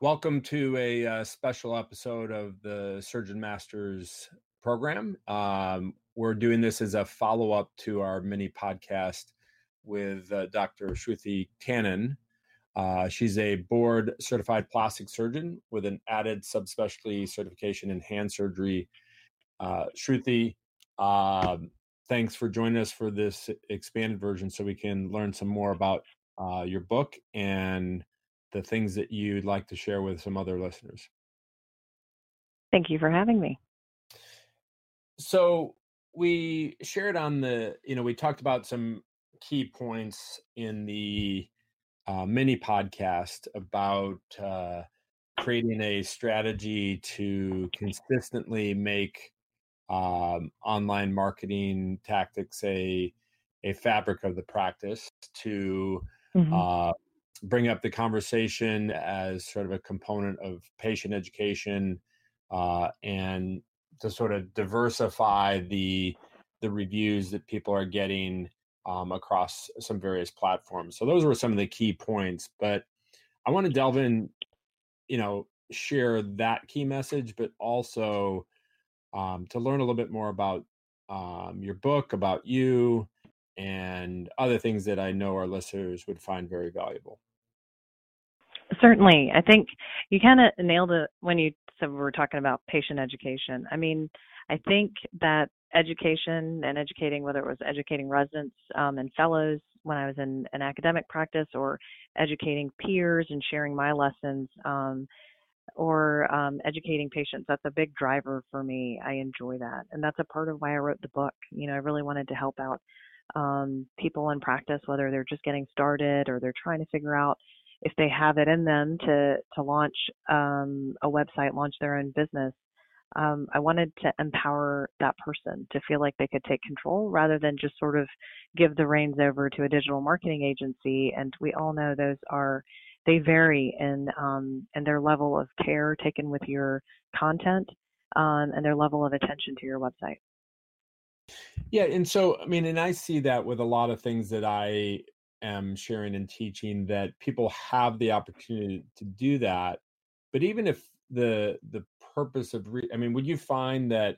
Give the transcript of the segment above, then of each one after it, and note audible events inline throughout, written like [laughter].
Welcome to a uh, special episode of the Surgeon Masters program. Um, we're doing this as a follow up to our mini podcast with uh, Dr. Shruti Tannan. Uh, she's a board certified plastic surgeon with an added subspecialty certification in hand surgery. Uh, Shruti, um, thanks for joining us for this expanded version so we can learn some more about uh, your book and the things that you'd like to share with some other listeners. Thank you for having me. So, we shared on the, you know, we talked about some key points in the uh, mini podcast about uh, creating a strategy to consistently make um, online marketing tactics a a fabric of the practice to mm-hmm. uh, bring up the conversation as sort of a component of patient education uh, and to sort of diversify the the reviews that people are getting um, across some various platforms. So those were some of the key points. But I want to delve in, you know, share that key message, but also um, to learn a little bit more about um, your book, about you, and other things that I know our listeners would find very valuable. Certainly. I think you kind of nailed it when you said we were talking about patient education. I mean, I think that education and educating, whether it was educating residents um, and fellows when I was in an academic practice or educating peers and sharing my lessons um, or um, educating patients, that's a big driver for me. I enjoy that. And that's a part of why I wrote the book. You know, I really wanted to help out um, people in practice, whether they're just getting started or they're trying to figure out if they have it in them to to launch um, a website, launch their own business. Um, I wanted to empower that person to feel like they could take control rather than just sort of give the reins over to a digital marketing agency. And we all know those are they vary in um, in their level of care taken with your content um, and their level of attention to your website. Yeah, and so I mean, and I see that with a lot of things that I am sharing and teaching that people have the opportunity to do that but even if the the purpose of re- i mean would you find that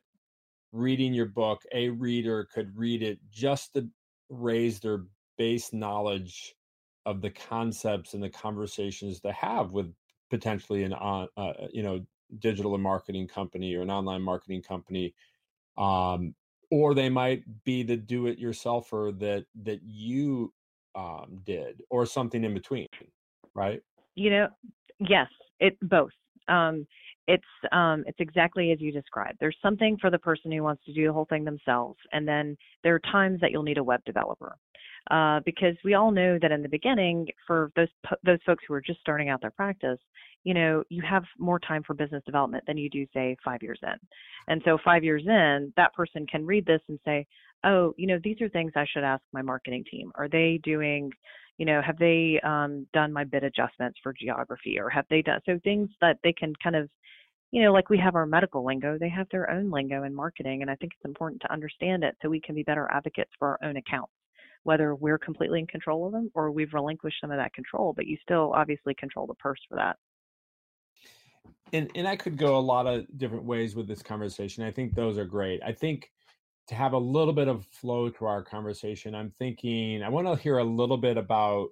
reading your book a reader could read it just to raise their base knowledge of the concepts and the conversations to have with potentially an on uh, uh, you know digital marketing company or an online marketing company um, or they might be the do it yourselfer that that you um, did, or something in between, right? You know, yes, it both. Um, it's um, it's exactly as you described. There's something for the person who wants to do the whole thing themselves, and then there are times that you'll need a web developer. Uh, because we all know that in the beginning, for those those folks who are just starting out their practice, you know, you have more time for business development than you do, say, five years in. And so, five years in, that person can read this and say, oh, you know, these are things I should ask my marketing team. Are they doing, you know, have they um, done my bid adjustments for geography or have they done so things that they can kind of, you know, like we have our medical lingo, they have their own lingo in marketing. And I think it's important to understand it so we can be better advocates for our own accounts, whether we're completely in control of them or we've relinquished some of that control, but you still obviously control the purse for that. And, and I could go a lot of different ways with this conversation. I think those are great. I think to have a little bit of flow to our conversation, I'm thinking I want to hear a little bit about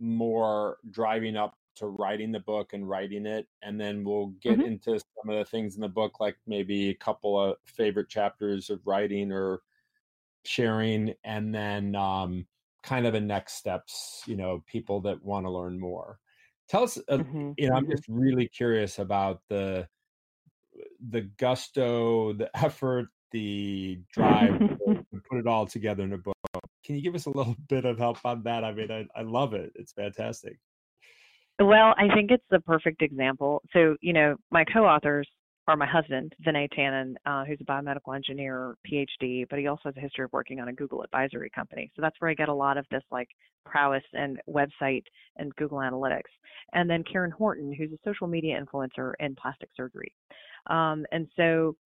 more driving up to writing the book and writing it. And then we'll get mm-hmm. into some of the things in the book, like maybe a couple of favorite chapters of writing or sharing. And then um, kind of the next steps, you know, people that want to learn more. Tell us, uh, mm-hmm. you know, I'm mm-hmm. just really curious about the the gusto, the [laughs] effort, the drive [laughs] to put it all together in a book. Can you give us a little [laughs] bit of help on that? I mean, I, I love it. It's fantastic. Well, I think it's the perfect example. So, you know, my co-authors are my husband, Vinay Tannan, uh, who's a biomedical engineer, PhD, but he also has a history of working on a Google advisory company. So that's where I get a lot of this like prowess and website and Google Analytics. And then Karen Horton, who's a social media influencer in plastic surgery. Um, and so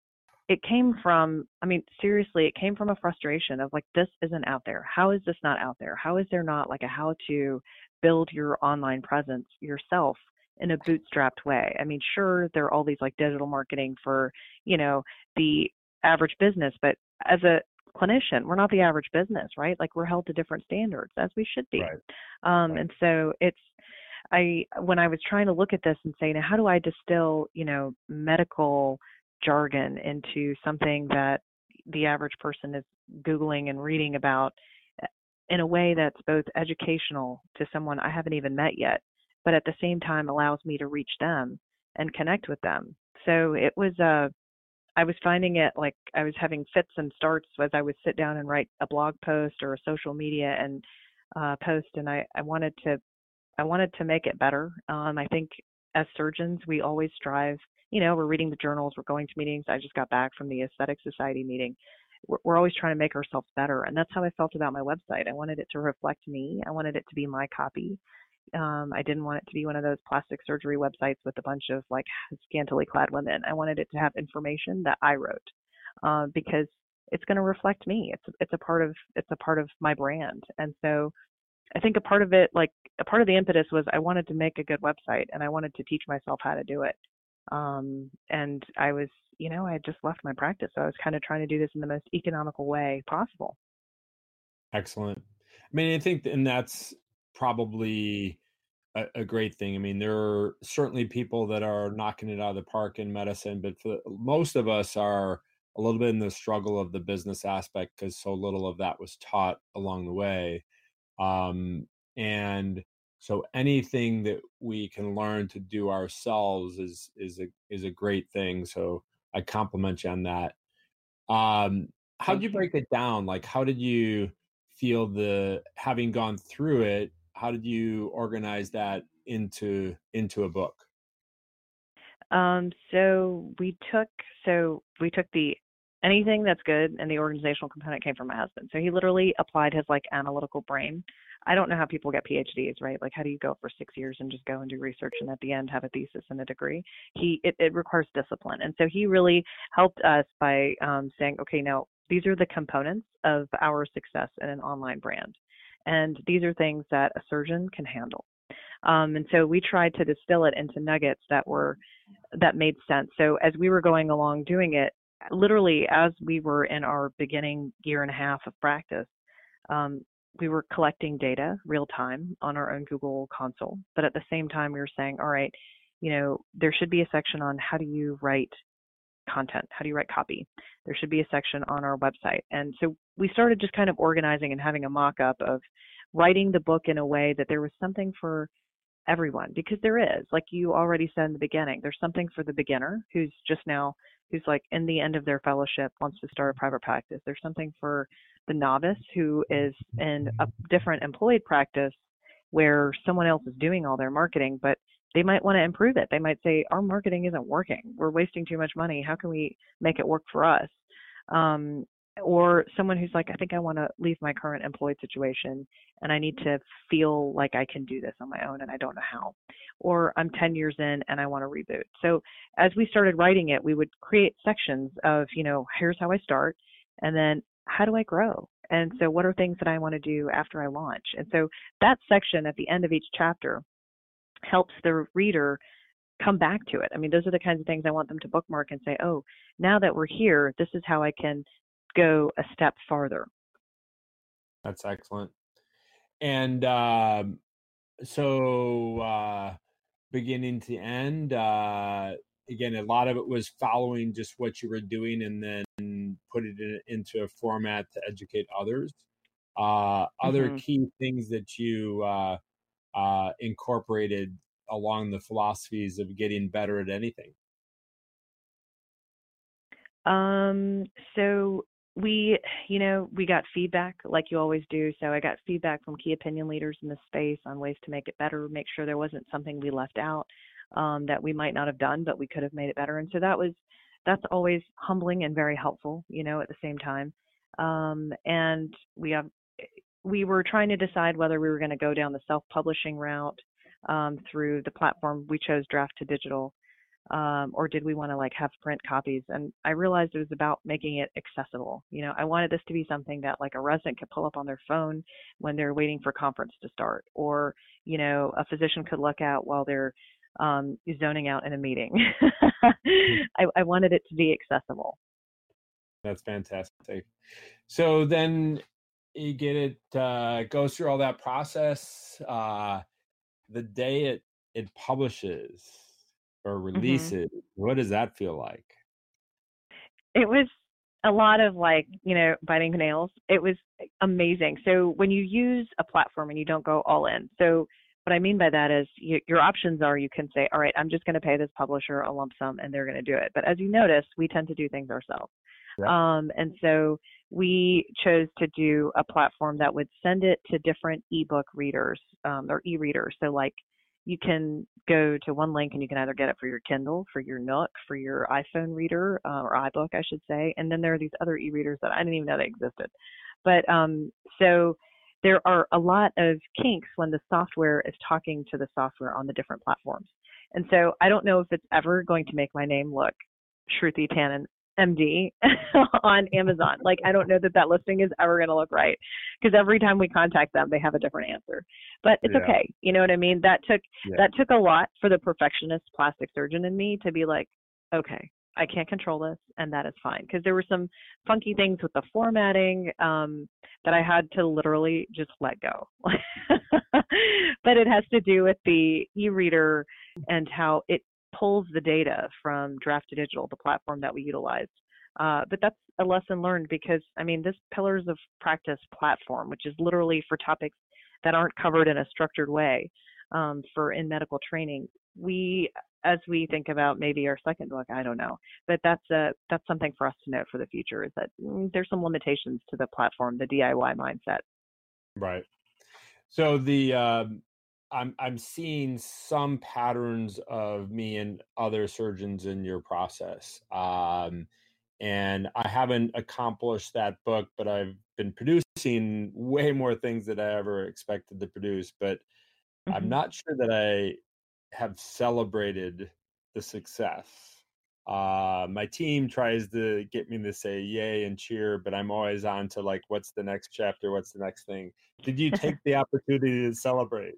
it came from i mean seriously it came from a frustration of like this isn't out there how is this not out there how is there not like a how to build your online presence yourself in a bootstrapped way. I mean, sure, there are all these like digital marketing for, you know, the average business, but as a clinician, we're not the average business, right? Like we're held to different standards as we should be. Right. Um, Right. and so it's, I, when I was trying to look at this and say, now how do I distill, you know, medical jargon into something that the average person is Googling and reading about in a way that's both educational to someone I haven't even met yet, but at the same time allows me to reach them and connect with them. So it was uh I was finding it like I was having fits and starts as I would sit down and write a blog post or a social media and uh, post, and I, I wanted to I wanted to make it better. Um, I think as surgeons, we always strive. You know, we're reading the journals, we're going to meetings. I just got back from the Aesthetic Society meeting. We're, always trying to make ourselves better, and that's how I felt about my website. I wanted it to reflect me. I wanted it to be my copy. Um, I didn't want it to be one of those plastic surgery websites with a bunch of like [laughs] scantily clad women. I wanted it to have information that I wrote uh, because it's going to reflect me. It's it's a part of it's a part of my brand, and so I think a part of it, like a part of the impetus, was I wanted to make a good website and I wanted to teach myself how to do it. Um, and I was, you know, I had just left my practice, so I was kind of trying to do this in the most economical way possible. Excellent. I mean, I think, and that's probably a, a great thing. I mean, there are certainly people that are knocking it out of the park in medicine, but for most of us are a little bit in the struggle of the business aspect because so little of that was taught along the way. Um, and so anything that we can learn to do ourselves is is a is a great thing. So I compliment you on that. Um, how did you you. break it down? Like, how did you feel the having gone through it? How did you organize that into into a book? Um, so we took so we took the anything that's good and the organizational component came from my husband. So he literally applied his like analytical brain. I don't know how people get PhDs, right? Like how do you go for six years and just go and do research and at the end have a thesis and a degree? He it, it requires discipline. And so he really helped us by um, saying, okay, now these are the components of our success in an online brand. And these are things that a surgeon can handle. Um, and so we tried to distill it into nuggets that were that made sense. So as we were going along doing it, literally as we were in our beginning year and a half of practice, um, we were collecting data real time on our own Google console. But at the same time, we were saying, all right, you know, there should be a section on how do you write content? How do you write copy? There should be a section on our website. And so we started just kind of organizing and having a mock up of writing the book in a way that there was something for everyone because there is like you already said in the beginning there's something for the beginner who's just now who's like in the end of their fellowship wants to start a private practice there's something for the novice who is in a different employed practice where someone else is doing all their marketing but they might want to improve it they might say our marketing isn't working we're wasting too much money how can we make it work for us um, or someone who's like i think i want to leave my current employed situation and I need to feel like I can do this on my own and I don't know how. Or I'm 10 years in and I want to reboot. So as we started writing it, we would create sections of, you know, here's how I start and then how do I grow? And so what are things that I want to do after I launch? And so that section at the end of each chapter helps the reader come back to it. I mean, those are the kinds of things I want them to bookmark and say, oh, now that we're here, this is how I can go a step farther. That's excellent. And um, so, uh, beginning to end, uh, again, a lot of it was following just what you were doing and then put it in, into a format to educate others. Uh, other hmm key things that you uh, uh, incorporated along the philosophies of getting better at anything. Um, so we, you know, we got feedback like you always do. So I got feedback from key opinion leaders in the space on ways to make it better, make sure there wasn't something we left out um, that we might not have done, but we could have made it better. And so that was, that's always humbling and very helpful, you know, at the same time. Um, and we have, we were trying to decide whether we were going to go down the self-publishing route um, through the platform. We chose Draft to Digital um, or did we want to like have print copies? And I realized it was about making it accessible. You know, I wanted this to be something that like a resident could pull up on their phone when they're waiting for conference to start, or you know, a physician could look at while they're um, zoning out in a meeting. [laughs] I, I wanted it to be accessible. That's fantastic. So then you get it, uh, goes through all that process. Uh, the day it it publishes or Mm-hmm. releases, what does that feel like? It was a lot of like, you know, biting nails. It was amazing. So when you use a platform and you don't go all in, so what I mean by that is you, your options are you can say, all right, I'm just going to pay this publisher a lump sum and they're going to do it. But as you notice, we tend to do things ourselves. Yeah. Um, and so we chose to do a platform that would send it to different ebook readers um, or e-readers. So like you can go to one link and you can either get it for your Kindle, for your Nook, for your iPhone reader uh, or iBook, I should say. And then there are these other e-readers that I didn't even know they existed. But um, so there are a lot of kinks when the software is talking to the software on the different platforms. And so I don't know if it's ever going to make my name look Shruti Tannan MD [laughs] on Amazon. Like I don't know that that listing is ever going to look right because every time we contact them, they have a different answer. But it's Yeah. okay. You know what I mean? That took Yeah. that took a lot for the perfectionist plastic surgeon in me to be like, okay, I can't control this, and that is fine. Because there were some funky things with the formatting um, that I had to literally just let go. [laughs] but it has to do with the e-reader and how it pulls the data from Draft to Digital, the platform that we utilize. Uh, but that's a lesson learned because I mean, this Pillars of Practice platform, which is literally for topics that aren't covered in a structured way um, for in medical training, we as we think about maybe our second book, I don't know, but that's a that's something for us to note for the future is that mm, there's some limitations to the platform, the DIY mindset. Right. So the um, I'm I'm seeing some patterns of me and other surgeons in your process. Um, and I haven't accomplished that book, but I've been producing [laughs] way more things than I ever expected to produce. But I'm Mhm. not sure that I have celebrated the success. Uh, my team tries to get me to say yay and cheer, but I'm always on to like, what's the next chapter? What's the next thing? Did you take [laughs] the opportunity to celebrate?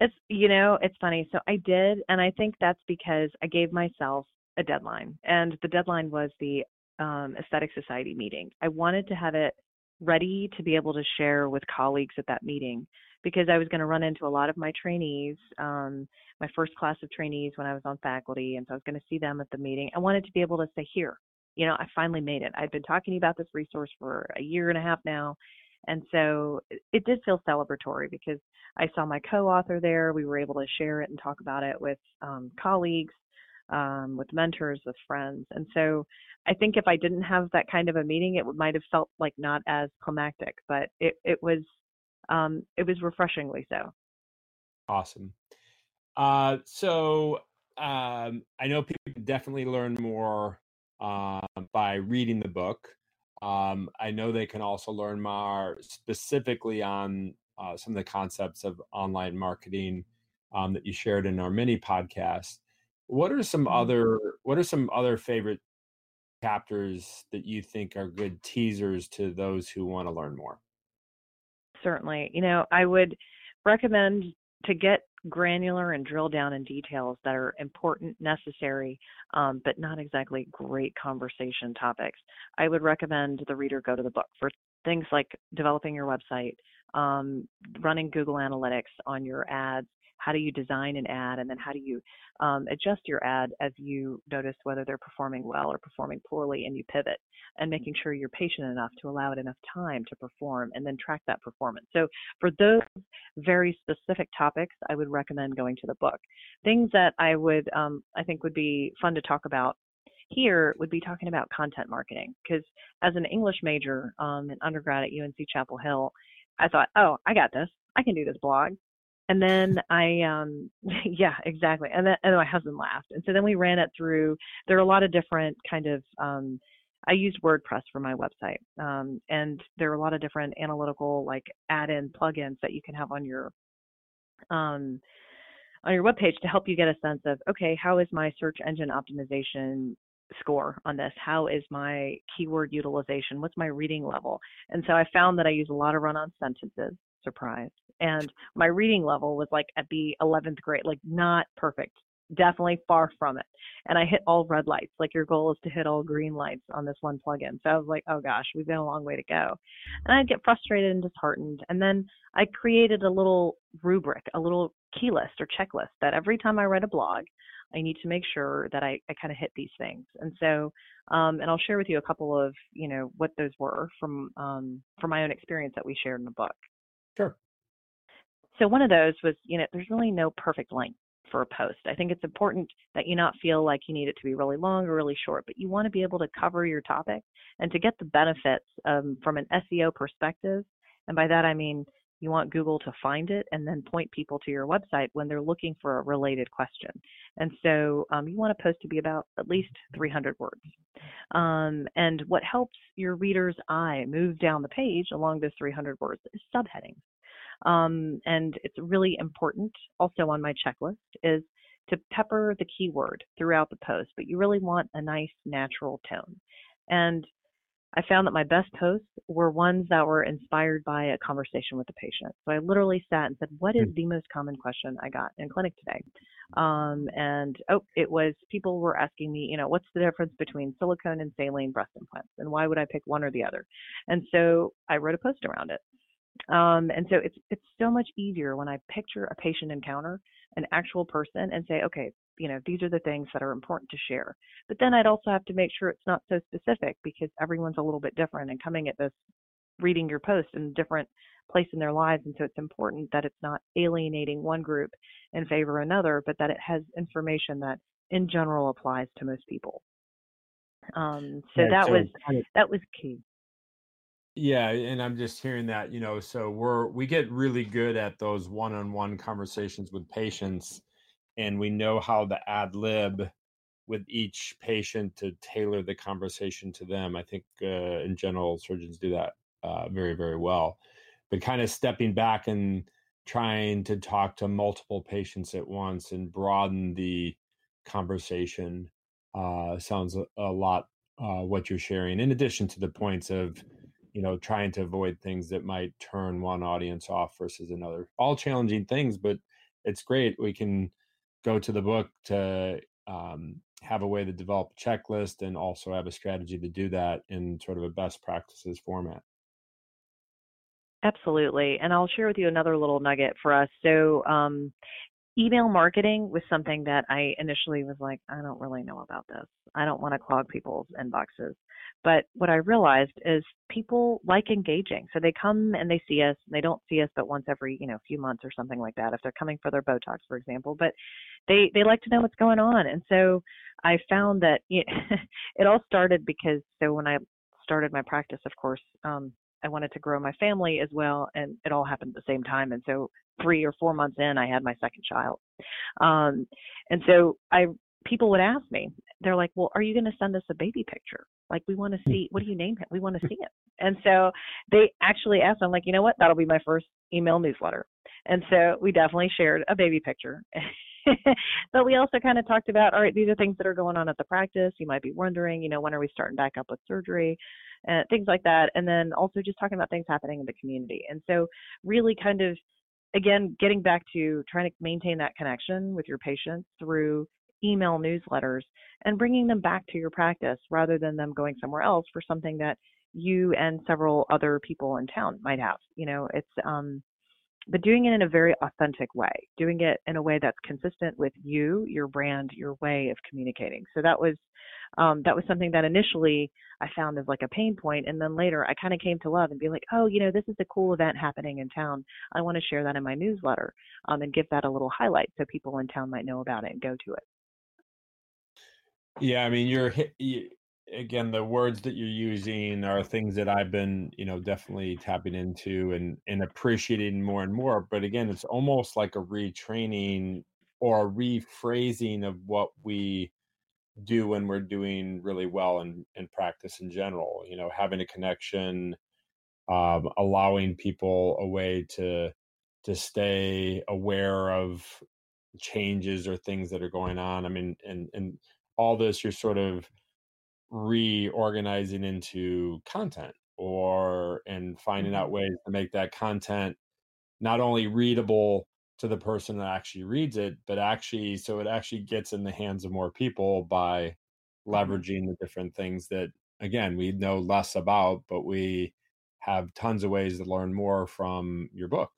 It's you know, it's funny. So I did, and I think that's because I gave myself a deadline, and the deadline was the um, Aesthetic Society meeting. I wanted to have it ready to be able to share with colleagues at that meeting because I was going to run into a lot of my trainees, um, my first class of trainees when I was on faculty, and so I was going to see them at the meeting. I wanted to be able to say, "Here, you know, I finally made it. I've been talking about this resource for a year and a half now." And so it- did feel celebratory because I saw my co-author there. We were able to share it and talk about it with um, colleagues, um, with mentors, with friends. And so I think if I didn't have that kind of a meeting, it might have felt like not as climactic, but it, it was um, it was refreshingly so. Awesome. Uh, so um, I know people can definitely learn more uh, by reading the book. Um, I know they can also learn more specifically on uh, some of the concepts of online marketing um, that you shared in our mini podcast. What are some Mhm. other What are some other favorite chapters that you think are good teasers to those who want to learn more? Certainly. You know, I would recommend to get granular and drill down in details that are important, necessary, um, but not exactly great conversation topics. I would recommend the reader go to the book for things like developing your website, um, running Google Analytics on your ads. How do you design an ad, and then how do you um, adjust your ad as you notice whether they're performing well or performing poorly, and you pivot and making sure you're patient enough to allow it enough time to perform and then track that performance. So for those very specific topics, I would recommend going to the book. Things that I would, um, I think would be fun to talk about here would be talking about content marketing because as an English major um, in undergrad at UNC Chapel Hill, I thought, oh, I got this. I can do this blog. And then I, um, [laughs] yeah, exactly. And then and my husband laughed. And so then we ran it through. There are a lot of different kind of um, I used WordPress for my website, um, and there are a lot of different analytical like add-in plugins that you can have on your um, on your webpage to help you get a sense of okay, how is my search engine optimization score on this? How is my keyword utilization? What's my reading level? And so I found that I use a lot of run-on sentences. Surprised. And my reading level was like at the 11th grade, like not perfect, definitely far from it. And I hit all red lights. Like your goal is to hit all green lights on this one plugin. So I was like, oh gosh, we've been a long way to go. And I'd get frustrated and disheartened. And then I created a little rubric, a little key list or checklist that every time I read a blog, I need to make sure that I, I kind of hit these things. And so, um, and I'll share with you a couple of, you know, what those were from um, from my own experience that we shared in the book. Sure. So one of those was, you know, there's really no perfect length for a post. I think it's important that you not feel like you need it to be really long or really short, but you want to be able to cover your topic and to get the benefits um, from an SEO perspective. And by that I mean you want Google to find it and then point people to your website when they're looking for a related question. And so um, you want a post to be about at least 300 words. Um, and what helps your reader's eye move down the page along those 300 words is subheadings. Um, and it's really important also on my checklist is to pepper the keyword throughout the post, but you really want a nice natural tone. And I found that my best posts were ones that were inspired by a conversation with the patient. So I literally sat and said, What is hmm. the most common question I got in clinic today? Um, and oh, it was people were asking me, you know, what's the difference between silicone and saline breast implants? And why would I pick one or the other? And so I wrote a post around it. Um, and so it's it's so much easier when I picture a patient encounter, an actual person, and say, okay, you know, these are the things that are important to share. But then I'd also have to make sure it's not so specific because everyone's a little bit different and coming at this reading your post in a different place in their lives. And so it's important that it's not alienating one group in favor of another, but that it has information that in general applies to most people. Um, so that so was that was key. Yeah, and I'm just hearing that, you know, so we're we get really good at those one-on-one conversations with patients and we know how to ad lib with each patient to tailor the conversation to them. I think uh, in general surgeons do that uh, very very well. But kind of stepping back and trying to talk to multiple patients at once and broaden the conversation uh, sounds a, a lot uh, what you're sharing. In addition to the points of you know trying to avoid things that might turn one audience off versus another all challenging things but it's great we can go to the book to um, have a way to develop a checklist and also have a strategy to do that in sort of a best practices format Absolutely. And I'll share with you another little nugget for us. So, um, email marketing was something that I initially was like, I don't really know about this. I don't want to clog people's inboxes. But what I realized is people like engaging. So they come and they see us. And they don't see us but once every, you know, few months or something like that if they're coming for their Botox, for example. But they they like to know what's going on. And so I found that it, [laughs] it all started because so when I started my practice, of course, um, I wanted to grow my family as well, and it all happened at the same time. And so, three or four months in, I had my second child. Um, and so, I people would ask me, they're like, "Well, are you going to send us a baby picture? Like, we want to see. What do you name him? We want to see it." And so, they actually asked. I'm like, you know what? That'll be my first email newsletter. And so, we definitely shared a baby picture. [laughs] but we also kind of talked about, all right, these are things that are going on at the practice. You might be wondering, you know, when are we starting back up with surgery? And things like that. And then also just talking about things happening in the community. And so, really kind of, again, getting back to trying to maintain that connection with your patients through email newsletters and bringing them back to your practice rather than them going somewhere else for something that you and several other people in town might have. You know, it's, um, but doing it in a very authentic way, doing it in a way that's consistent with you, your brand, your way of communicating. So that was um, that was something that initially I found as like a pain point, and then later I kind of came to love and be like, oh, you know, this is a cool event happening in town. I want to share that in my newsletter um, and give that a little highlight so people in town might know about it and go to it. Yeah, I mean, you're you, again the words that you're using are things that I've been, you know, definitely tapping into and and appreciating more and more. But again, it's almost like a retraining or a rephrasing of what we do when we're doing really well in, in practice in general you know having a connection um, allowing people a way to to stay aware of changes or things that are going on i mean and and all this you're sort of reorganizing into content or and finding out mm-hmm. ways to make that content not only readable to the person that actually reads it, but actually so it actually gets in the hands of more people by mm-hmm. leveraging the different things that again we know less about, but we have tons of ways to learn more from your book.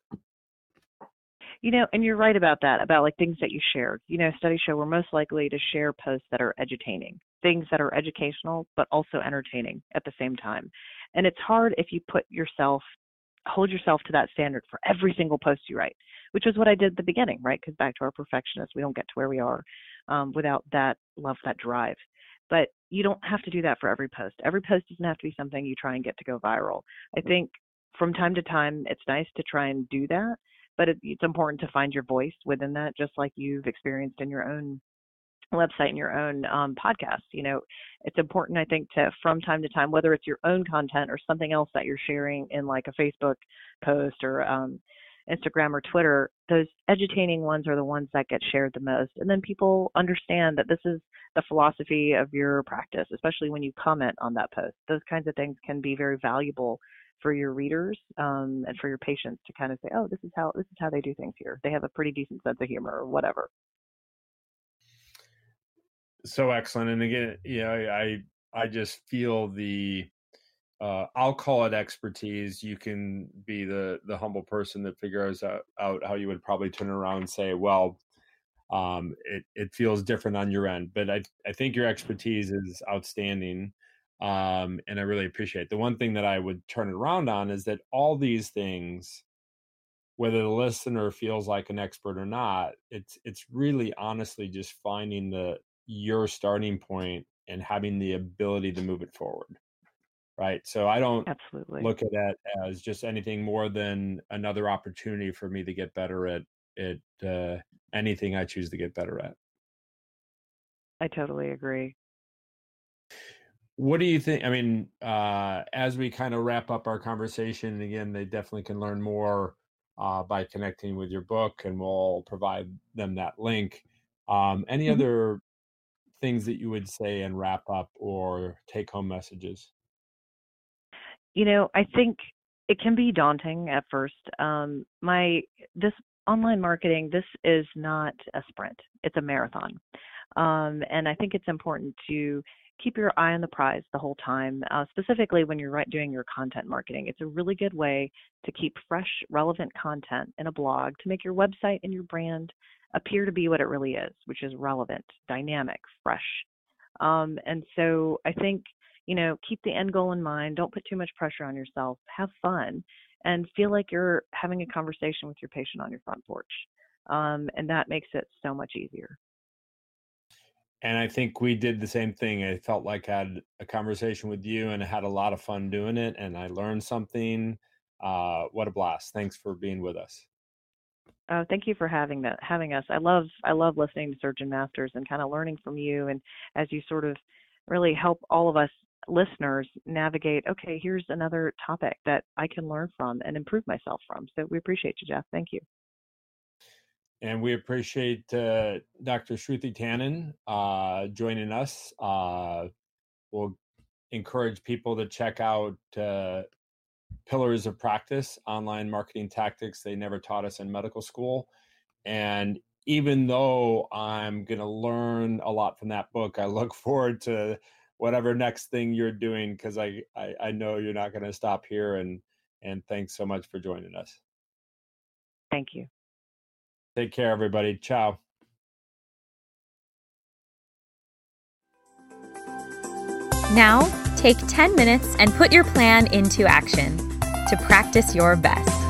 You know, and you're right about that, about like things that you shared. You know, studies show we're most likely to share posts that are edutaining, things that are educational, but also entertaining at the same time. And it's hard if you put yourself, hold yourself to that standard for every single post you write, which is what I did at the beginning, right? Because back to our perfectionist, we don't get to where we are um, without that love, that drive. But you don't have to do that for every post. Every post doesn't have to be something you try and get to go viral. I think from time to time, it's nice to try and do that, but it, it's important to find your voice within that, just like you've experienced in your own website and your own um, podcast. You know, it's important, I think, to from time to time, whether it's your own content or something else that you're sharing in like a Facebook post or um, Instagram or Twitter, those edutaining ones are the ones that get shared the most. And then people understand that this is the philosophy of your practice, especially when you comment on that post. Those kinds of things can be very valuable for your readers um, and for your patients to kind of say, oh, this is how this is how they do things here. They have a pretty decent sense of humor or whatever. So excellent. And again, yeah, I I just feel the uh, I'll call it expertise. You can be the the humble person that figures out, out how you would probably turn around and say, well, um, it it feels different on your end, but I I think your expertise is outstanding, um, and I really appreciate. It. The one thing that I would turn it around on is that all these things, whether the listener feels like an expert or not, it's it's really honestly just finding the your starting point and having the ability to move it forward right? So i don't absolutely. look at that as just anything more than another opportunity for me to get better at at uh, anything i choose to get better at. I totally agree. What do you think i mean uh, as we kind of wrap up our conversation again they definitely can learn more uh, by connecting with your book and we'll provide them that link. Um, any mm-hmm. other things that you would say and wrap up or take home messages you know, I think it can be daunting at first. Um, my this online marketing, this is not a sprint; it's a marathon, um, and I think it's important to keep your eye on the prize the whole time. Uh, specifically, when you're doing your content marketing, it's a really good way to keep fresh, relevant content in a blog to make your website and your brand appear to be what it really is, which is relevant, dynamic, fresh. Um, and so I think you know, keep the end goal in mind. Don't put too much pressure on yourself. Have fun and feel like you're having a conversation with your patient on your front porch. Um, and that makes it so much easier. And I think we did the same thing. I felt like I had a conversation with you and I had a lot of fun doing it and I learned something. Uh, what a blast. Thanks for being with us. Oh, thank you for having that having us. I love I love listening to surgeon masters and kind of learning from you and as you sort of really help all of us listeners navigate okay here's another topic that i can learn from and improve myself from so we appreciate you jeff thank you and we appreciate uh, dr shruti tannan uh, joining us uh, we'll encourage people to check out uh, pillars of practice online marketing tactics they never taught us in medical school and even though i'm going to learn a lot from that book i look [laughs] forward to whatever next thing you're doing because I, I I know you're not going to stop here and and thanks so much for joining us. Thank you. Take care, everybody. Ciao. Now, take 10 minutes and put your plan into action to practice your best.